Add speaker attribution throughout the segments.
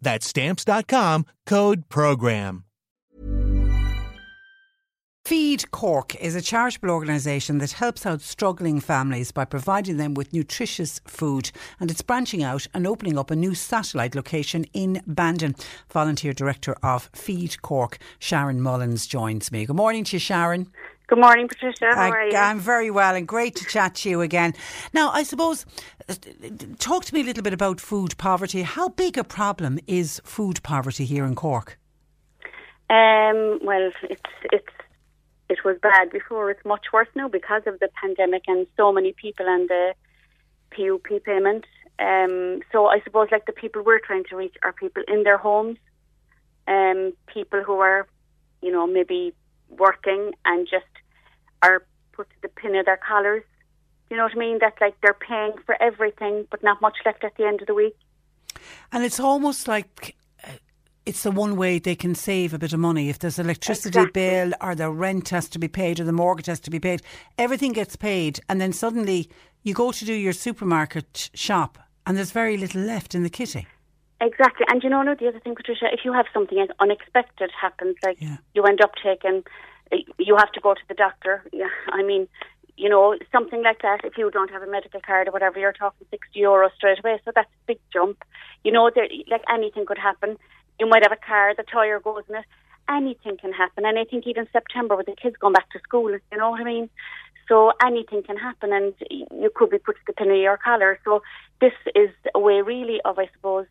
Speaker 1: That's Stamps.com code PROGRAM.
Speaker 2: Feed Cork is a charitable organisation that helps out struggling families by providing them with nutritious food. And it's branching out and opening up a new satellite location in Bandon. Volunteer Director of Feed Cork, Sharon Mullins, joins me. Good morning to you, Sharon.
Speaker 3: Good morning, Patricia. How are you?
Speaker 2: I'm very well and great to chat to you again. Now, I suppose, uh, talk to me a little bit about food poverty. How big a problem is food poverty here in Cork?
Speaker 3: Um, well, it's it's it was bad before. It's much worse now because of the pandemic and so many people and the PUP payment. Um, so I suppose like the people we're trying to reach are people in their homes, um, people who are, you know, maybe working and just are put to the pin of their collars. You know what I mean? That's like they're paying for everything, but not much left at the end of the week.
Speaker 2: And it's almost like uh, it's the one way they can save a bit of money. If there's electricity
Speaker 3: Exactly.
Speaker 2: bill or the rent has to be paid or the mortgage has to be paid, everything gets paid. And then suddenly you go to do your supermarket shop and there's very little left in the kitty.
Speaker 3: Exactly. And you know, no, the other thing, Patricia, if you have something unexpected happens, like
Speaker 2: Yeah.
Speaker 3: you end up taking, you have to go to the doctor. Yeah, I mean, you know, something like that. If you don't have a medical card or whatever, you're talking 60 euros straight away. So that's a big jump. You know, there, like anything could happen. You might have a car, the tire goes in it. Anything can happen. And I think even September with the kids going back to school, you know what I mean? So anything can happen and you could be put to the pin of your collar. So this is a way really of, I suppose,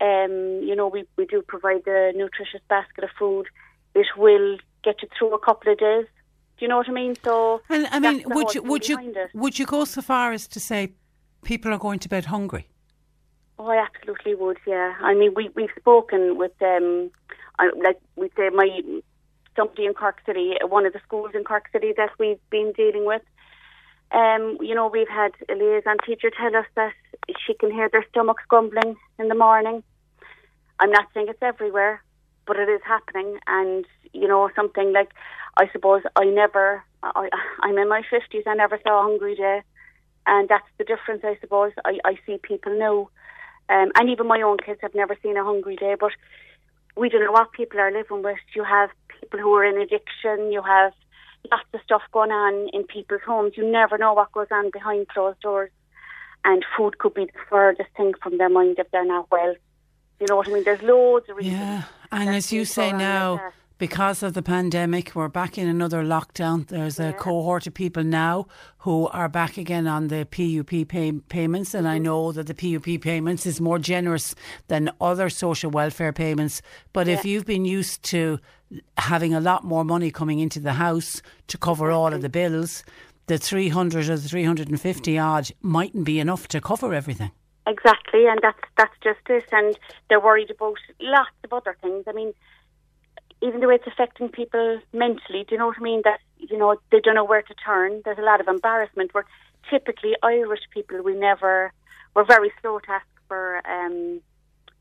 Speaker 3: um, you know, we, we do provide the nutritious basket of food. It will get you through a couple of days. Do you know what I mean? So,
Speaker 2: And I mean, would you would you
Speaker 3: it.
Speaker 2: would you go so far as to say people are going to bed hungry?
Speaker 3: Oh, I absolutely would. Yeah, I mean, we we've spoken with um, like we say, my somebody in Cork City, one of the schools in Cork City that we've been dealing with. Um, you know, we've had a liaison teacher tell us that she can hear their stomachs grumbling in the morning. I'm not saying it's everywhere, but it is happening. And you know, something like I suppose I never, I, I'm in my fifties. I never saw a hungry day, and that's the difference. I suppose I, I see people now, um, and even my own kids have never seen a hungry day. But we don't know what people are living with. You have people who are in addiction. You have lots of stuff going on in people's homes. You never know what goes on behind closed doors. And food could be the furthest thing from their mind if they're not well. You know what I mean? There's loads of reasons.
Speaker 2: Yeah, and as you say now,
Speaker 3: like.
Speaker 2: Because of the pandemic, we're back in another lockdown. There's a cohort of people now who are back again on the PUP pay- payments, and
Speaker 3: Mm-hmm.
Speaker 2: I know that the PUP payments is more generous than other social welfare payments. But if you've been used to having a lot more money coming into the house to cover all of the bills, the 300 or the 350 odd mightn't be enough to cover everything.
Speaker 3: Exactly, and that's that's just it. And they're worried about lots of other things. I mean, even the way it's affecting people mentally. Do you know what I mean? That you know they don't know where to turn. There's a lot of embarrassment. We're typically Irish people. We never we're very slow to ask for um,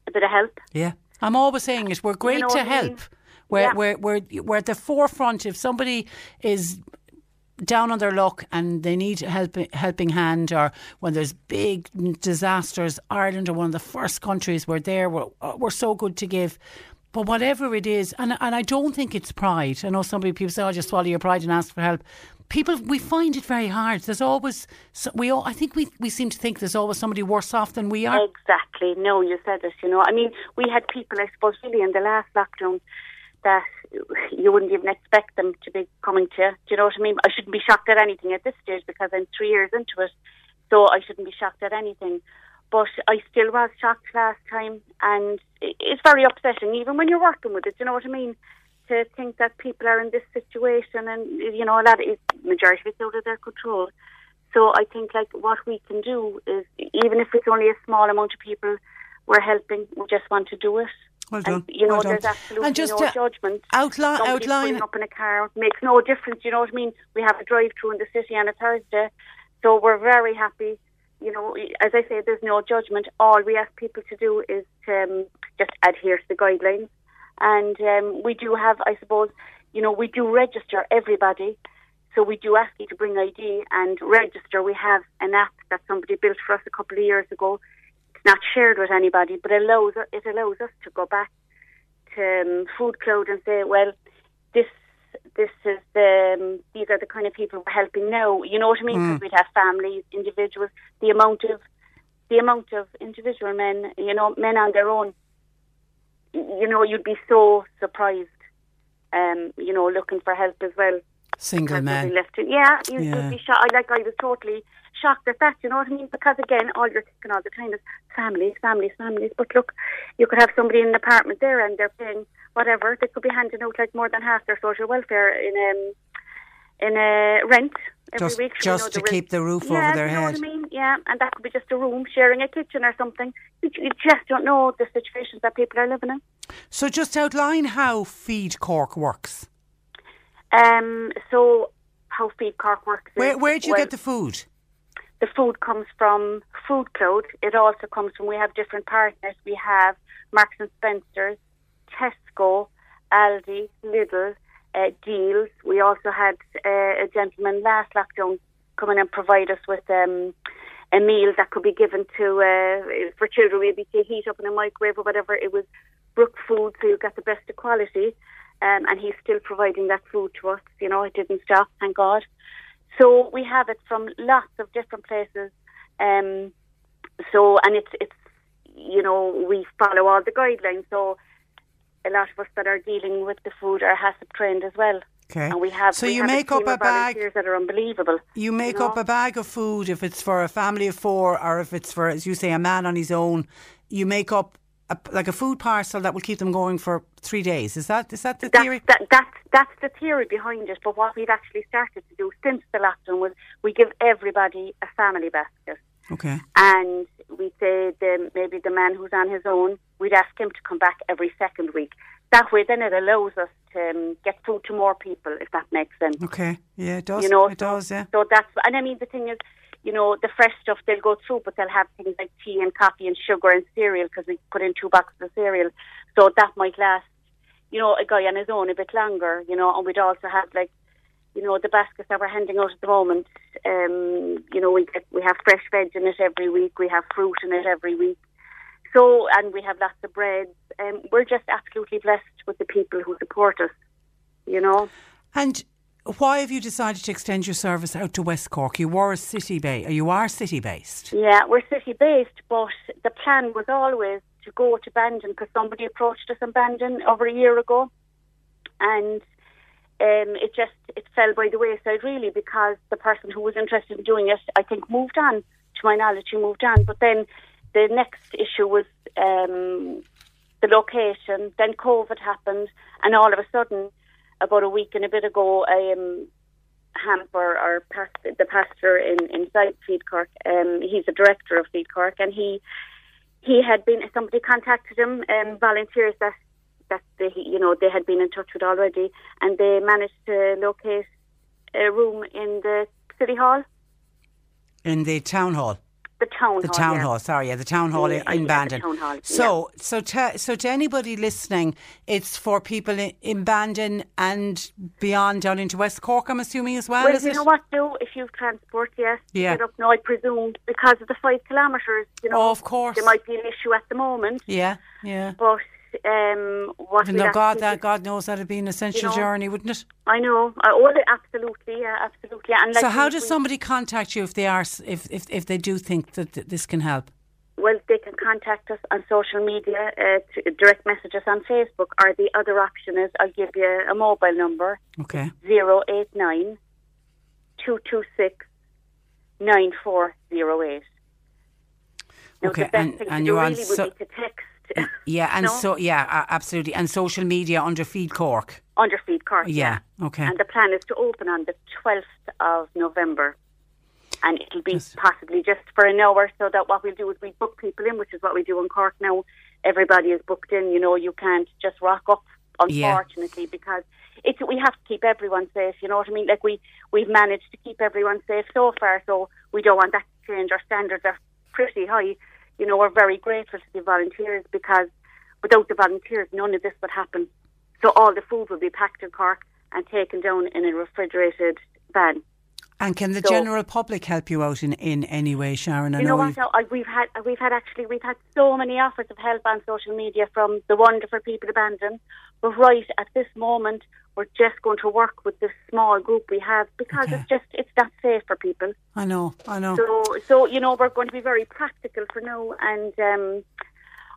Speaker 3: a bit of help.
Speaker 2: Yeah. I'm always saying it. We're great
Speaker 3: know
Speaker 2: to
Speaker 3: what I mean?
Speaker 2: help. We're,
Speaker 3: Yeah.
Speaker 2: we're, we're, we're at the forefront. If somebody is down on their luck and they need a help, helping hand, or when there's big disasters, Ireland are one of the first countries. We're there. We're, we're so good to give. But whatever it is, and, and I don't think it's pride. I know some people say, "I oh, just swallow your pride and ask for help." People, we find it very hard. There's always we. All, I think we we seem to think there's always somebody worse off than we are.
Speaker 3: Exactly. No, you said it. You know, I mean, we had people, I suppose, really in the last lockdown that you wouldn't even expect them to be coming to. Do you know what I mean? I shouldn't be shocked at anything at this stage because I'm three years into it, so I shouldn't be shocked at anything. But I still was shocked last time, and it's very upsetting, even when you're working with it. Do you know what I mean? To think that people are in this situation, and you know, a lot of majority of it's out of their control. So I think like what we can do is, even if it's only a small amount of people we're helping, we just want to do it.
Speaker 2: Well done.
Speaker 3: And, you know,
Speaker 2: well done.
Speaker 3: there's absolutely
Speaker 2: and just
Speaker 3: no judgment.
Speaker 2: outline, outline.
Speaker 3: up in a car makes no difference. You know what I mean? We have a drive-through in the city on a Thursday, so we're very happy. You know, as I say, there's no judgment. All we ask people to do is to um, just adhere to the guidelines, and um, we do have, I suppose, you know, we do register everybody. So we do ask you to bring ID and register. We have an app that somebody built for us a couple of years ago. It's not shared with anybody, but it allows it allows us to go back to um, Food Cloud and say, well, this this is the um, these are the kind of people we're helping now. You know what I mean? 'Cause we'd have families, individuals. The amount of the amount of individual men, you know, men on their own. You know, you'd be so surprised. Um, you know, looking for help as well.
Speaker 2: Single man.
Speaker 3: Left it. Yeah, you
Speaker 2: Yeah.
Speaker 3: would be shocked. I like I was totally shocked at that. You know what I mean? Because again, all you're thinking all the time is families, families, families. But look, you could have somebody in an apartment there, and they're paying whatever. They could be handing out like more than half their social welfare in um in a rent every
Speaker 2: Just-
Speaker 3: week.
Speaker 2: Just
Speaker 3: know,
Speaker 2: to
Speaker 3: the
Speaker 2: keep the roof
Speaker 3: yeah,
Speaker 2: over their
Speaker 3: you know
Speaker 2: head.
Speaker 3: What I mean? Yeah, and that could be just a room sharing a kitchen or something. You, you just don't know the situations that people are living in.
Speaker 2: So just outline how Feed Cork works.
Speaker 3: Um, so how Feed Cork works. is,
Speaker 2: Where where do you
Speaker 3: well,
Speaker 2: get the food?
Speaker 3: the food comes from Food Cloud. It also comes from, we have different partners. We have Marks and Spencer's, Tesco, Aldi, Lidl, uh, Dealz. We also had uh, a gentleman last lockdown come in and provide us with um, a meal that could be given to, uh, for children, maybe to heat up in a microwave or whatever. It was Brook Food, so you got the best of quality. Um, and he's still providing that food to us. You know, it didn't stop, thank God. So we have it from lots of different places. Um, so and it's it's you know we follow all the guidelines. So a lot of us that are dealing with the food are HACCP trained as well.
Speaker 2: Okay.
Speaker 3: And we have
Speaker 2: So
Speaker 3: we
Speaker 2: you
Speaker 3: have
Speaker 2: make up a bag-
Speaker 3: that are unbelievable.
Speaker 2: You make
Speaker 3: know?
Speaker 2: up a bag of food if it's for a family of four, or if it's for, as you say, a man on his own. You make up a, like a food parcel that will keep them going for three days. Is that is that the theory?
Speaker 3: That, that's, that's the theory behind it. But what we've actually started to do since the lockdown was we give everybody a family basket.
Speaker 2: Okay.
Speaker 3: and we say the, maybe the man who's on his own, we'd ask him to come back every second week. That way, then it allows us to um, get food to more people, if that makes sense.
Speaker 2: Okay. Yeah, it does.
Speaker 3: You know,
Speaker 2: it does. Yeah.
Speaker 3: So that's, and I mean, the thing is, you know, the fresh stuff they'll go through, but they'll have things like tea and coffee and sugar and cereal because we put in two boxes of cereal. So that might last, you know, a guy on his own a bit longer, you know, and we'd also have like, you know, the baskets that we're handing out at the moment. Um, you know, we get, we have fresh veg in it every week. We have fruit in it every week. So, and we have lots of breads. Um, we're just absolutely blessed with the people who support us. You know.
Speaker 2: And why have you decided to extend your service out to West Cork? You were a city based. You are city based.
Speaker 3: Yeah, we're city based, but the plan was always to go to Bandon because somebody approached us in Bandon over a year ago, and um, it just it fell by the wayside really because the person who was interested in doing it, I think, moved on. To my knowledge, he moved on. But then the next issue was um, the location. Then COVID happened, and all of a sudden, about a week and a bit ago, um, Hamper, or the pastor in inside Feed Cork, um, he's the director of Feed Cork, and he he had been somebody contacted him, um, volunteers that that they, you know they had been in touch with already, and they managed to locate a room in the city hall,
Speaker 2: In the town hall.
Speaker 3: the town
Speaker 2: The
Speaker 3: hall.
Speaker 2: town
Speaker 3: yeah.
Speaker 2: hall, sorry, yeah, the town hall
Speaker 3: Yeah,
Speaker 2: in
Speaker 3: yeah, the
Speaker 2: Bandon.
Speaker 3: hall,
Speaker 2: So, so, to, so to anybody listening, it's for people in, in Bandon and beyond down into West Cork. I'm assuming as well.
Speaker 3: Well,
Speaker 2: is
Speaker 3: you
Speaker 2: it?
Speaker 3: know what, though? If you've transport, yes.
Speaker 2: Yeah.
Speaker 3: Get up now, I presume, because of the five kilometres, you know.
Speaker 2: Oh, of course.
Speaker 3: There might be an issue at the moment,
Speaker 2: Yeah, yeah.
Speaker 3: but um, what
Speaker 2: Even though God, that God knows that'd be an essential
Speaker 3: know,
Speaker 2: journey, wouldn't it?
Speaker 3: I know. Uh, oh, absolutely, yeah, absolutely. And like
Speaker 2: so, how does
Speaker 3: we-
Speaker 2: somebody contact you if they are, if if, if they do think that th- this can help?
Speaker 3: well, they can contact us on social media, uh, direct message us on Facebook, or the other option is I'll give you a mobile number
Speaker 2: Okay.
Speaker 3: 089 226 9408. Now,
Speaker 2: Okay,
Speaker 3: the best
Speaker 2: and-
Speaker 3: thing
Speaker 2: and
Speaker 3: to
Speaker 2: you're
Speaker 3: do
Speaker 2: on
Speaker 3: really
Speaker 2: so-
Speaker 3: would be to text
Speaker 2: Yeah, and
Speaker 3: No.
Speaker 2: so yeah, absolutely, and social media under Feed Cork.
Speaker 3: under Feed Cork.
Speaker 2: Yeah, okay.
Speaker 3: And the plan is to open on the 12th of November. And it'll be
Speaker 2: Yes.
Speaker 3: possibly just for an hour, so that what we'll do is we book people in, which is what we do in Cork now. Everybody is booked in. You know, you can't just rock up,
Speaker 2: Yeah.
Speaker 3: unfortunately, because it's we have to keep everyone safe. You know what I mean? Like we we've managed to keep everyone safe so far, so we don't want that to change. Our standards are pretty high. You know, we're very grateful to the volunteers because without the volunteers, none of this would happen. So all the food would be packed in Cork and taken down in a refrigerated van.
Speaker 2: And can the
Speaker 3: So-
Speaker 2: general public help you out in, in any way, Sharon? I
Speaker 3: you know what? I, we've had we've had actually we've had so many offers of help on social media from the wonderful people abandoned. But right at this moment, we're just going to work with this small group we have because
Speaker 2: Okay.
Speaker 3: it's just it's not safe for people.
Speaker 2: I know, I know.
Speaker 3: So so you know we're going to be very practical for now, and um,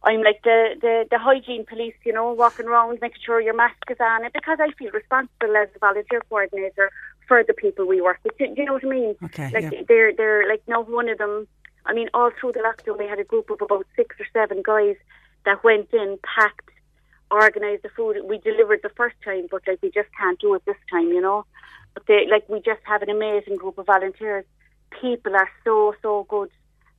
Speaker 3: I'm like the, the the hygiene police, you know, walking around making sure your mask is on, and because I feel responsible as a volunteer coordinator for the people we work with. Do you know what I mean?
Speaker 2: Okay,
Speaker 3: Like
Speaker 2: yeah.
Speaker 3: they're they're like no one of them. I mean, all through the lockdown, we had a group of about six or seven guys that went in, packed, organised the food. We delivered the first time, but like we just can't do it this time, you know. But they like we just have an amazing group of volunteers. People are so so good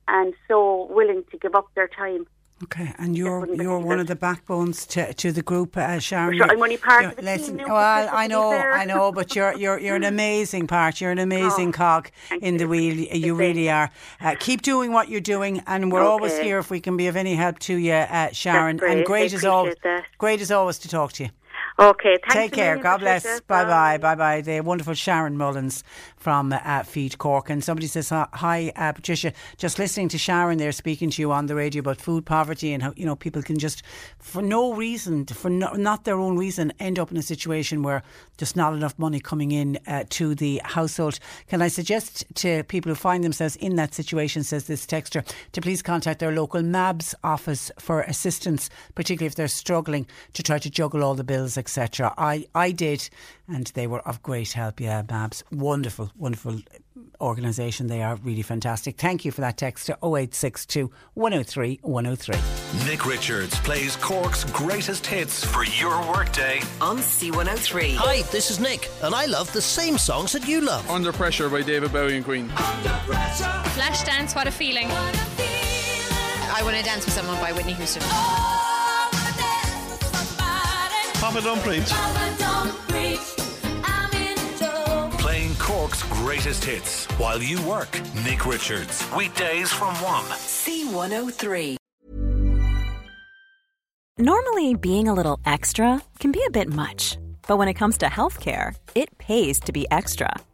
Speaker 3: and so willing to give up their time.
Speaker 2: Okay, and you're you're one of the backbones to, to the group, uh, Sharon.
Speaker 3: Sure, I'm only part of the
Speaker 2: listen,
Speaker 3: team now,
Speaker 2: Well, I know. I know, but you're you're you're an amazing part. You're an amazing
Speaker 3: Oh,
Speaker 2: cog in the wheel. You
Speaker 3: you.
Speaker 2: really are. Uh, keep doing what you're doing, and we're always here if we can be of any help to you, uh, Sharon.
Speaker 3: great.
Speaker 2: And great as always.
Speaker 3: that.
Speaker 2: Great as always to talk to you.
Speaker 3: Okay, thanks
Speaker 2: Take care. God bless. Bye bye. Bye bye. The wonderful Sharon Mullins from uh, Feed Cork. And somebody says, "Hi, uh, Patricia. Just listening to Sharon there speaking to you on the radio about food poverty and how you know people can just, for no reason, for no, not their own reason, end up in a situation where just not enough money coming in uh, to the household. Can I suggest to people who find themselves in that situation, says this texter, to please contact their local MABS office for assistance, particularly if they're struggling to try to juggle all the bills, etc. I, I did, and they were of great help. Yeah, MABS, wonderful, wonderful organisation. They are really fantastic. Thank you for that text to 0862 103 103.
Speaker 4: Nick Richards plays Cork's greatest hits for your workday.
Speaker 5: on C103.
Speaker 6: Hi, this is Nick, and I love the same songs that you love.
Speaker 7: Under Pressure by David Bowie and Queen.
Speaker 8: Flashdance, what a feeling.
Speaker 9: I Want to Dance with Someone by Whitney Houston.
Speaker 10: Papa Don't Preach.
Speaker 4: Playing Cork's greatest hits while you work. Nick Richards. Weekdays from 1.
Speaker 5: C103.
Speaker 11: Normally, being a little extra can be a bit much, but when it comes to healthcare, it pays to be extra.